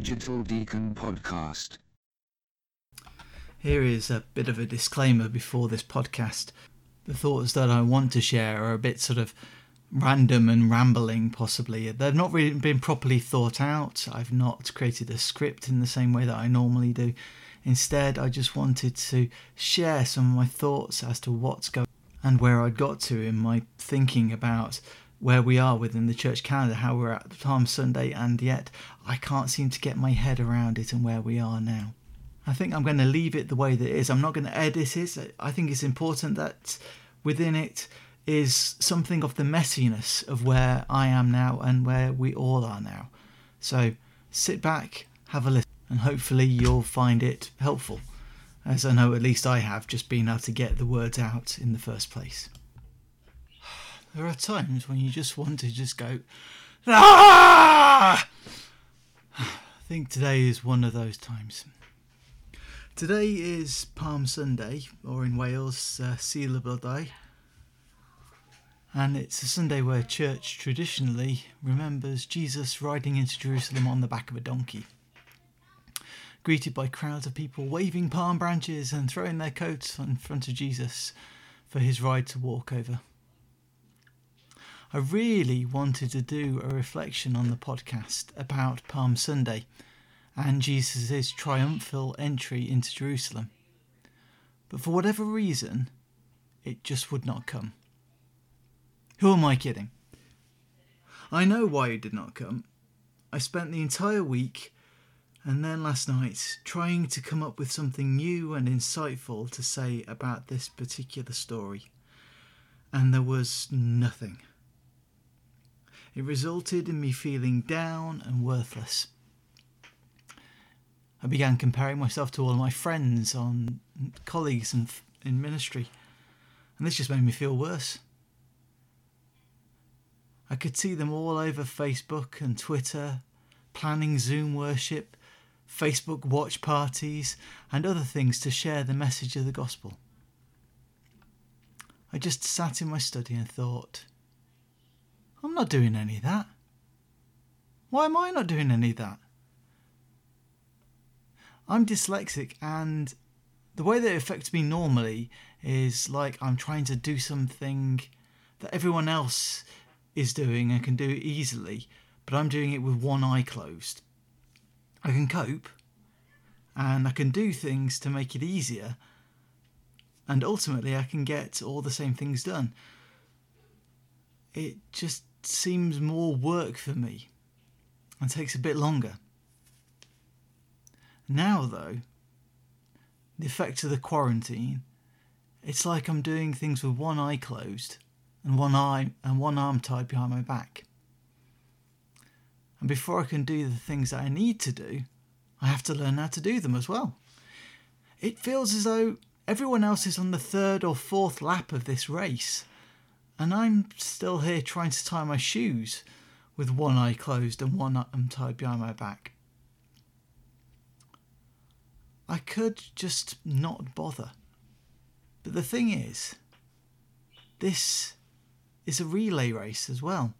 Digital Deacon Podcast. Here is a bit of a disclaimer before this podcast. The thoughts that I want to share are a bit sort of random and rambling, possibly. They've not really been properly thought out. I've not created a script in the same way that I normally do. Instead, I just wanted to share some of my thoughts as to what's going and where I'd got to in my thinking about where we are within the church calendar, how we're at the Palm Sunday, and yet I can't seem to get my head around it and where we are now. I think I'm going to leave it the way that it is. I'm not going to edit it. I think it's important that within it is something of the messiness of where I am now and where we all are now. So sit back, have a listen, and hopefully you'll find it helpful, as I know at least I have just been able to get the words out in the first place. There are times when you just want to just go, ah! I think today is one of those times. Today is Palm Sunday, or in Wales, uh, Sul y Blodau. And it's a Sunday where church traditionally remembers Jesus riding into Jerusalem on the back of a donkey. Greeted by crowds of people waving palm branches and throwing their coats in front of Jesus for his ride to walk over. I really wanted to do a reflection on the podcast about Palm Sunday and Jesus' triumphal entry into Jerusalem. But for whatever reason, it just would not come. Who am I kidding? I know why it did not come. I spent the entire week and then last night trying to come up with something new and insightful to say about this particular story, and there was nothing. It resulted in me feeling down and worthless. I began comparing myself to all my friends, on colleagues, and in ministry, and this just made me feel worse. I could see them all over Facebook and Twitter, planning Zoom worship, Facebook watch parties, and other things to share the message of the gospel. I just sat in my study and thought, I'm not doing any of that. Why am I not doing any of that? I'm dyslexic, and the way that it affects me normally is like I'm trying to do something that everyone else is doing and can do easily, but I'm doing it with one eye closed. I can cope and I can do things to make it easier, and ultimately I can get all the same things done. It just seems more work for me and takes a bit longer. Now, though, the effects of the quarantine, it's like I'm doing things with one eye closed and one eye and one arm tied behind my back. And before I can do the things that I need to do, I have to learn how to do them as well. It feels as though everyone else is on the third or fourth lap of this race, and I'm still here trying to tie my shoes with one eye closed and one arm tied behind my back. I could just not bother. But the thing is, this is a relay race as well.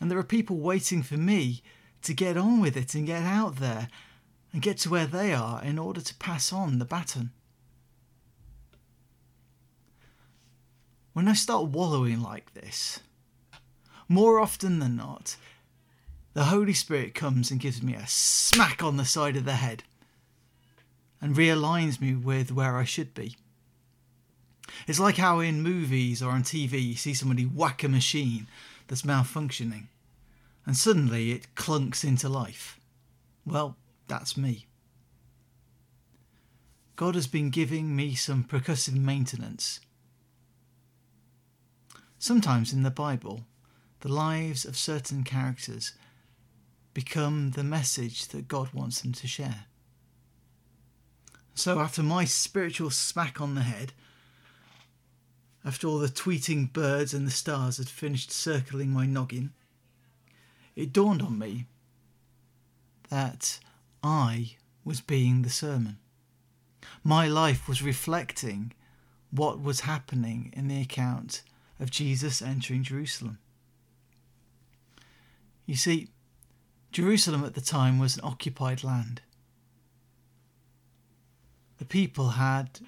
And there are people waiting for me to get on with it and get out there and get to where they are in order to pass on the baton. When I start wallowing like this, more often than not, the Holy Spirit comes and gives me a smack on the side of the head and realigns me with where I should be. It's like how in movies or on TV you see somebody whack a machine that's malfunctioning and suddenly it clunks into life. Well, that's me. God has been giving me some percussive maintenance. Sometimes in the Bible, the lives of certain characters become the message that God wants them to share. So, after my spiritual smack on the head, after all the tweeting birds and the stars had finished circling my noggin, it dawned on me that I was being the sermon. My life was reflecting what was happening in the account of Jesus entering Jerusalem. You see, Jerusalem at the time was an occupied land. The people had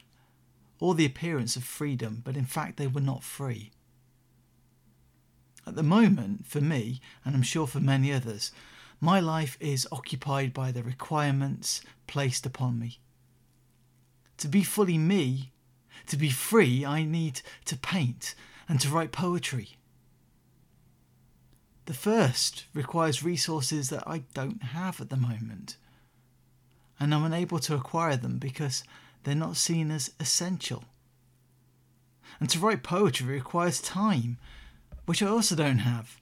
all the appearance of freedom, but in fact they were not free. At the moment, for me, and I'm sure for many others, my life is occupied by the requirements placed upon me. To be fully me, to be free, I need to paint and to write poetry. The first requires resources that I don't have at the moment, and I'm unable to acquire them because they're not seen as essential. And to write poetry requires time which I also don't have,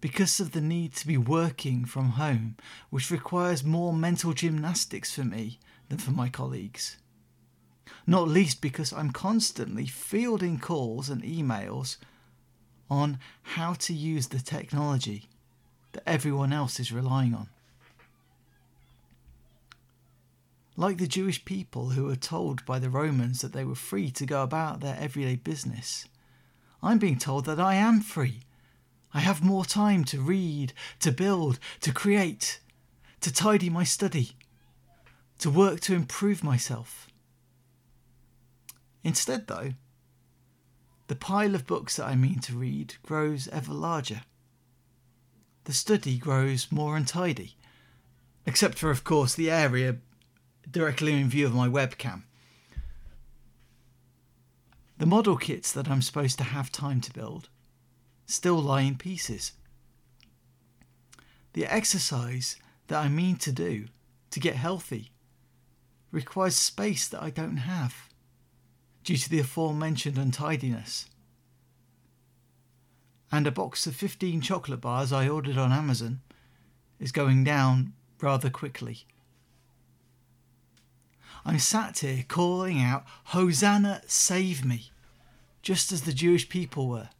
because of the need to be working from home, which requires more mental gymnastics for me than for my colleagues. Not least because I'm constantly fielding calls and emails on how to use the technology that everyone else is relying on. Like the Jewish people who were told by the Romans that they were free to go about their everyday business, I'm being told that I am free. I have more time to read, to build, to create, to tidy my study, to work to improve myself. Instead, though, the pile of books that I mean to read grows ever larger. The study grows more untidy, except for, of course, the area directly in view of my webcam. The model kits that I'm supposed to have time to build still lie in pieces. The exercise that I mean to do to get healthy requires space that I don't have due to the aforementioned untidiness. And a box of 15 chocolate bars I ordered on Amazon is going down rather quickly. I'm sat here calling out, Hosanna, save me, just as the Jewish people were.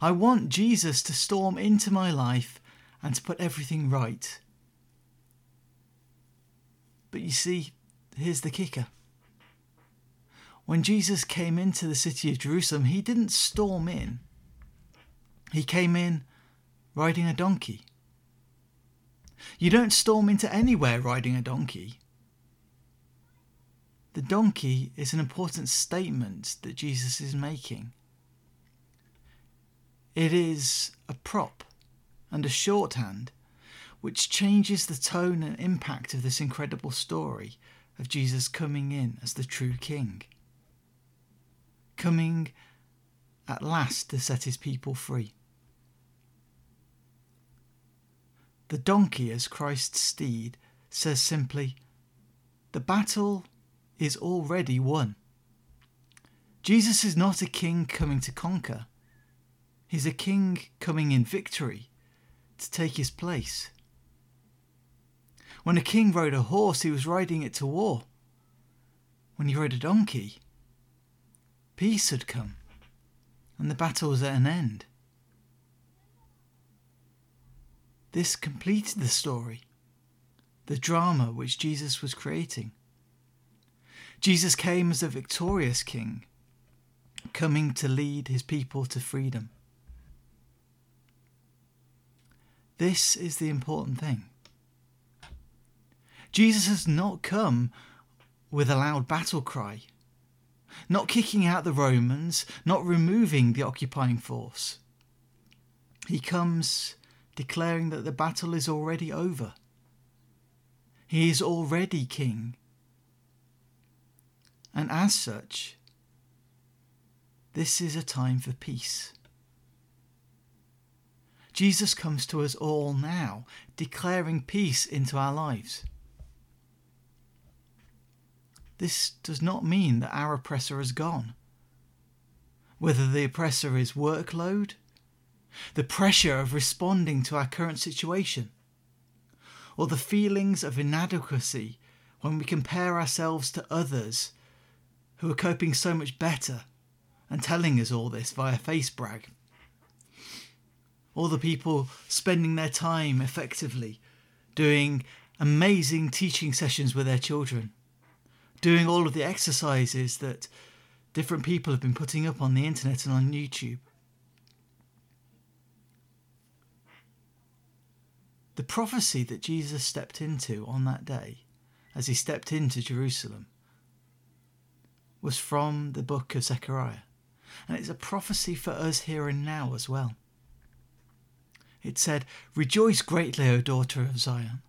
I want Jesus to storm into my life and to put everything right. But you see, here's the kicker. When Jesus came into the city of Jerusalem, he didn't storm in. He came in riding a donkey. You don't storm into anywhere riding a donkey. The donkey is an important statement that Jesus is making. It is a prop and a shorthand which changes the tone and impact of this incredible story of Jesus coming in as the true king. Coming at last to set his people free. The donkey, as Christ's steed, says simply, The battle is already won. Jesus is not a king coming to conquer, he's a king coming in victory to take his place. When a king rode a horse, he was riding it to war. When he rode a donkey, peace had come, and the battle was at an end. This completed the story, the drama which Jesus was creating. Jesus came as a victorious king, coming to lead his people to freedom. This is the important thing. Jesus has not come with a loud battle cry, not kicking out the Romans, not removing the occupying force. He comes declaring that the battle is already over. He is already king and as such, this is a time for peace. Jesus comes to us all now, declaring peace into our lives. This does not mean that our oppressor is gone. Whether the oppressor is workload, the pressure of responding to our current situation, or the feelings of inadequacy when we compare ourselves to others who are coping so much better and telling us all this via face brag. All the people spending their time effectively doing amazing teaching sessions with their children, doing all of the exercises that different people have been putting up on the internet and on YouTube. The prophecy that Jesus stepped into on that day, as he stepped into Jerusalem, was from the book of Zechariah. And it's a prophecy for us here and now as well. It said, Rejoice greatly, O daughter of Zion.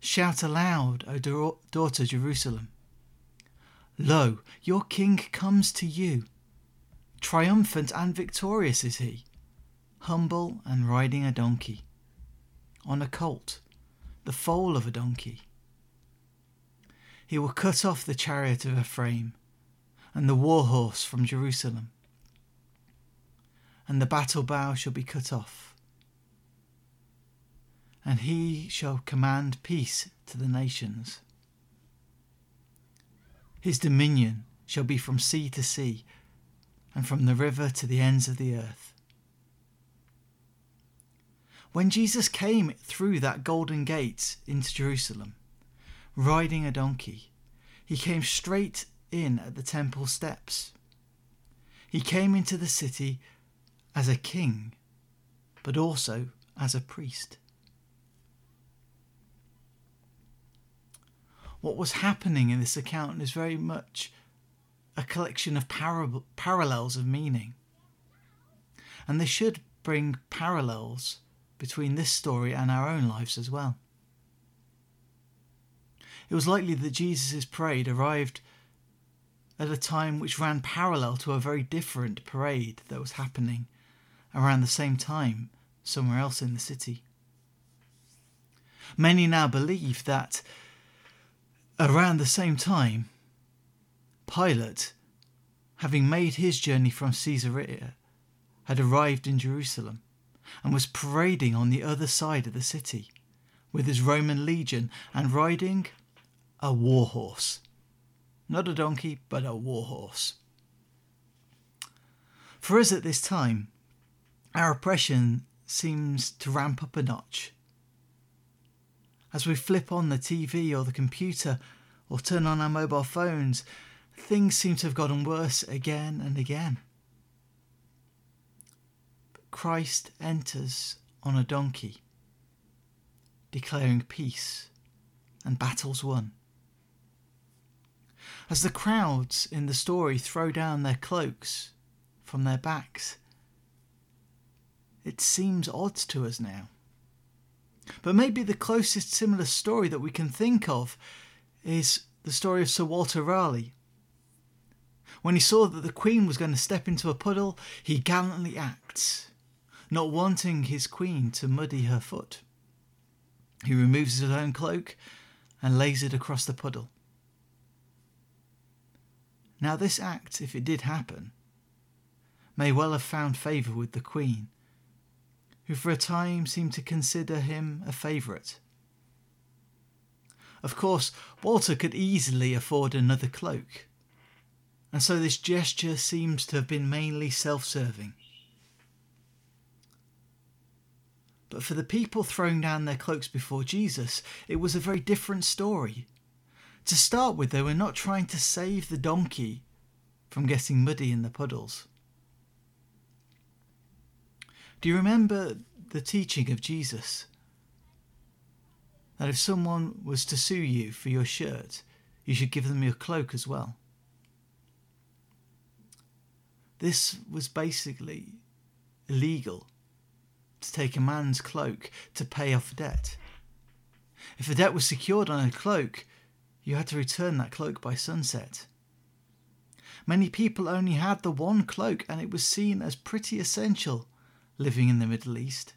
Shout aloud, O daughter Jerusalem. Lo, your king comes to you. Triumphant and victorious is he, humble and riding a donkey, on a colt, the foal of a donkey. He will cut off the chariot of Ephraim and the war horse from Jerusalem, and the battle bow shall be cut off. And he shall command peace to the nations. His dominion shall be from sea to sea, and from the river to the ends of the earth. When Jesus came through that golden gate into Jerusalem, riding a donkey, he came straight in at the temple steps. He came into the city as a king, but also as a priest. What was happening in this account is very much a collection of par- parallels of meaning. And they should bring parallels between this story and our own lives as well. It was likely that Jesus' parade arrived at a time which ran parallel to a very different parade that was happening around the same time somewhere else in the city. Many now believe that around the same time, Pilate, having made his journey from Caesarea, had arrived in Jerusalem and was parading on the other side of the city with his Roman legion and riding a war horse. Not a donkey, but a war horse. For us at this time, our oppression seems to ramp up a notch. As we flip on the TV or the computer or turn on our mobile phones, things seem to have gotten worse again and again. But Christ enters on a donkey, declaring peace and battles won. As the crowds in the story throw down their cloaks from their backs, it seems odd to us now. But maybe the closest similar story that we can think of is the story of Sir Walter Raleigh. When he saw that the Queen was going to step into a puddle, he gallantly acts, not wanting his Queen to muddy her foot. He removes his own cloak and lays it across the puddle. Now, this act, if it did happen, may well have found favour with the Queen, who for a time seemed to consider him a favourite. Of course, Walter could easily afford another cloak, and so this gesture seems to have been mainly self serving. But for the people throwing down their cloaks before Jesus, it was a very different story. To start with, they were not trying to save the donkey from getting muddy in the puddles. Do you remember the teaching of Jesus? That if someone was to sue you for your shirt, you should give them your cloak as well. This was basically illegal to take a man's cloak to pay off a debt. If the debt was secured on a cloak, you had to return that cloak by sunset. Many people only had the one cloak, and it was seen as pretty essential living in the Middle East.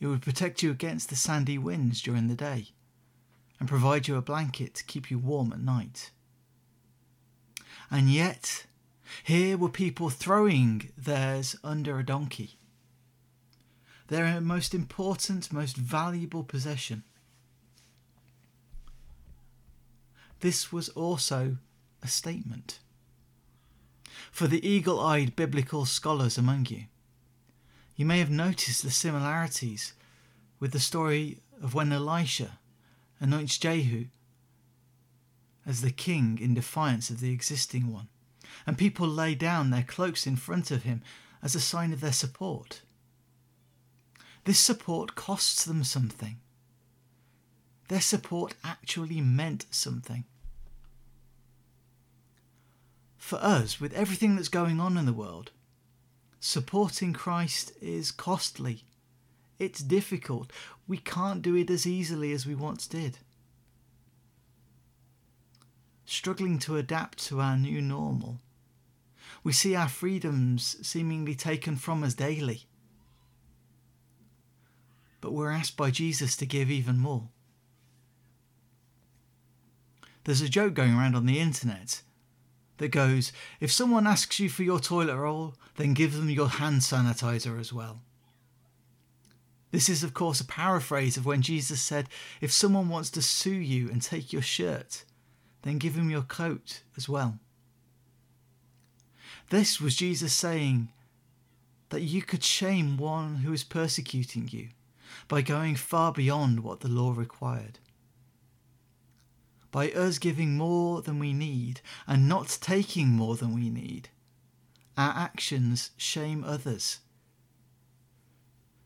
It would protect you against the sandy winds during the day and provide you a blanket to keep you warm at night. And yet, here were people throwing theirs under a donkey. Their most important, most valuable possession. This was also a statement. For the eagle eyed biblical scholars among you, you may have noticed the similarities with the story of when Elisha anoints Jehu as the king in defiance of the existing one, and people lay down their cloaks in front of him as a sign of their support. This support costs them something. Their support actually meant something. For us, with everything that's going on in the world, supporting Christ is costly. It's difficult. We can't do it as easily as we once did. Struggling to adapt to our new normal, we see our freedoms seemingly taken from us daily. But we're asked by Jesus to give even more. There's a joke going around on the internet that goes if someone asks you for your toilet roll, then give them your hand sanitizer as well. This is, of course, a paraphrase of when Jesus said, If someone wants to sue you and take your shirt, then give him your coat as well. This was Jesus saying that you could shame one who is persecuting you by going far beyond what the law required by us giving more than we need and not taking more than we need, our actions shame others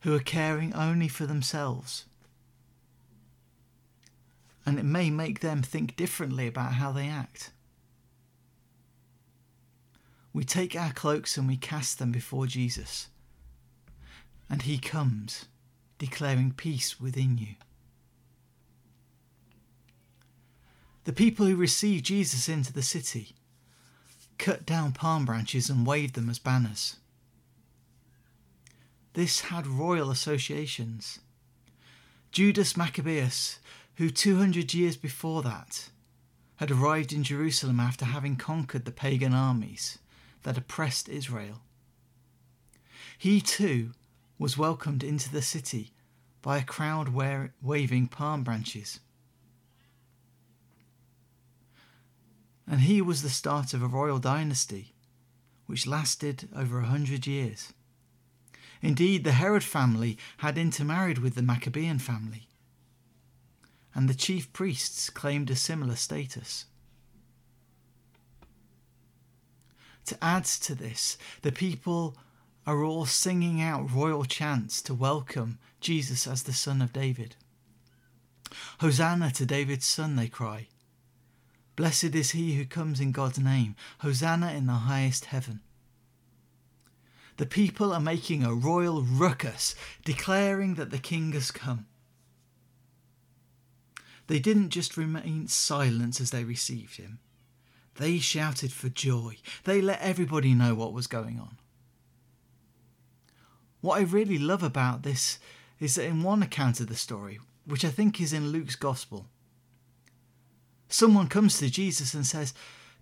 who are caring only for themselves. And it may make them think differently about how they act. We take our cloaks and we cast them before Jesus, and he comes, declaring peace within you. The people who received Jesus into the city cut down palm branches and waved them as banners. This had royal associations. Judas Maccabeus, who 200 years before that had arrived in Jerusalem after having conquered the pagan armies that oppressed Israel. He too was welcomed into the city by a crowd waving palm branches. And he was the start of a royal dynasty which lasted over a hundred years. Indeed, the Herod family had intermarried with the Maccabean family, and the chief priests claimed a similar status. To add to this, the people are all singing out royal chants to welcome Jesus as the Son of David. Hosanna to David's Son, they cry. Blessed is he who comes in God's name. Hosanna in the highest heaven. The people are making a royal ruckus, declaring that the king has come. They didn't just remain silent as they received him. They shouted for joy. They let everybody know what was going on. What I really love about this is that in one account of the story, which I think is in Luke's Gospel, Someone comes to Jesus and says,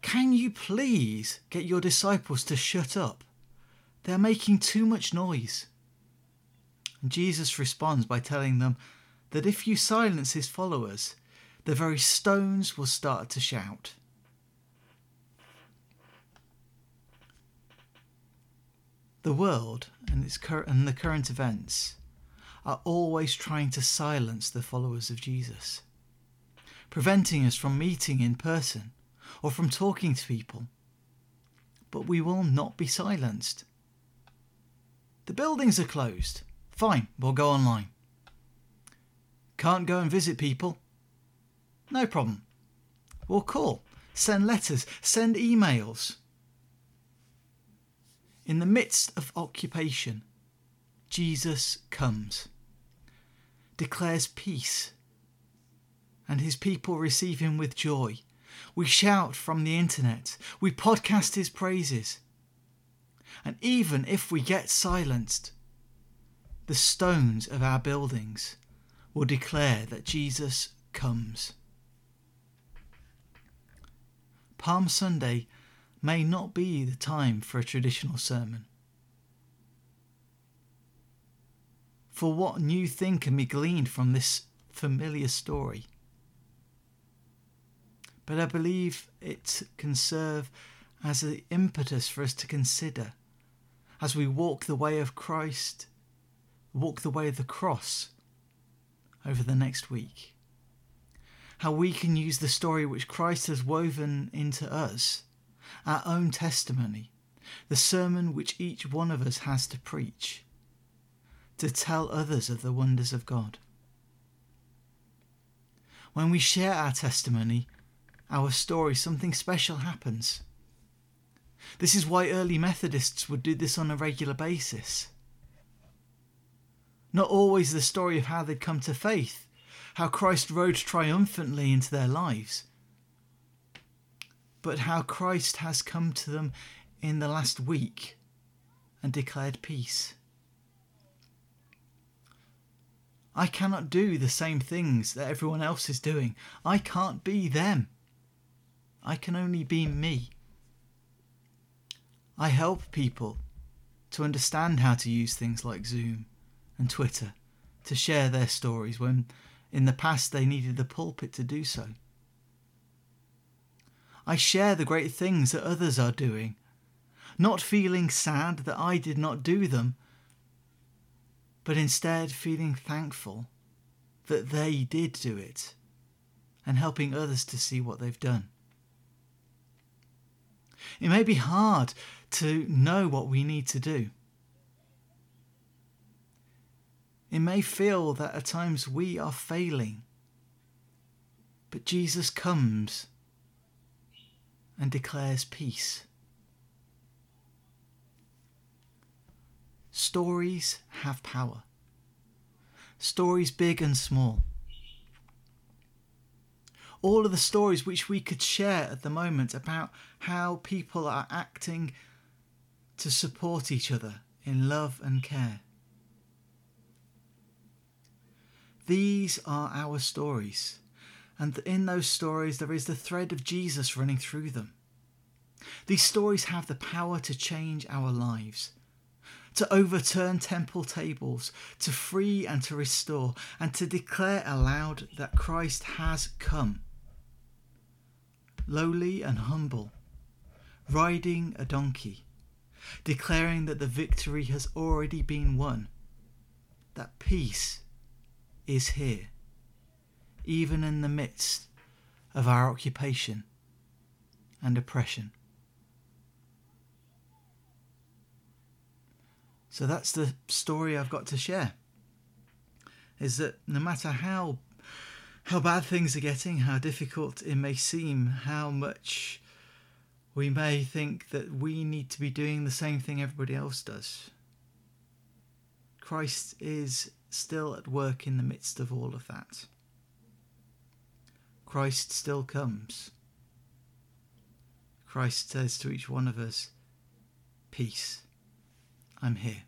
Can you please get your disciples to shut up? They're making too much noise. And Jesus responds by telling them that if you silence his followers, the very stones will start to shout. The world and, its cur- and the current events are always trying to silence the followers of Jesus preventing us from meeting in person or from talking to people. But we will not be silenced. The buildings are closed. Fine, we'll go online. Can't go and visit people? No problem. We'll call, send letters, send emails. In the midst of occupation, Jesus comes, declares peace and his people receive him with joy. We shout from the internet, we podcast his praises. And even if we get silenced, the stones of our buildings will declare that Jesus comes. Palm Sunday may not be the time for a traditional sermon. For what new thing can be gleaned from this familiar story? But I believe it can serve as an impetus for us to consider as we walk the way of Christ, walk the way of the cross over the next week. How we can use the story which Christ has woven into us, our own testimony, the sermon which each one of us has to preach, to tell others of the wonders of God. When we share our testimony, our story, something special happens. This is why early Methodists would do this on a regular basis. Not always the story of how they'd come to faith, how Christ rode triumphantly into their lives, but how Christ has come to them in the last week and declared peace. I cannot do the same things that everyone else is doing. I can't be them. I can only be me. I help people to understand how to use things like Zoom and Twitter to share their stories when in the past they needed the pulpit to do so. I share the great things that others are doing, not feeling sad that I did not do them, but instead feeling thankful that they did do it and helping others to see what they've done. It may be hard to know what we need to do. It may feel that at times we are failing, but Jesus comes and declares peace. Stories have power. Stories big and small. All of the stories which we could share at the moment about how people are acting to support each other in love and care. These are our stories, and in those stories there is the thread of Jesus running through them. These stories have the power to change our lives, to overturn temple tables, to free and to restore, and to declare aloud that Christ has come. Lowly and humble, riding a donkey, declaring that the victory has already been won, that peace is here, even in the midst of our occupation and oppression. So that's the story I've got to share. Is that no matter how how bad things are getting, how difficult it may seem, how much we may think that we need to be doing the same thing everybody else does. Christ is still at work in the midst of all of that. Christ still comes. Christ says to each one of us, Peace. I'm here.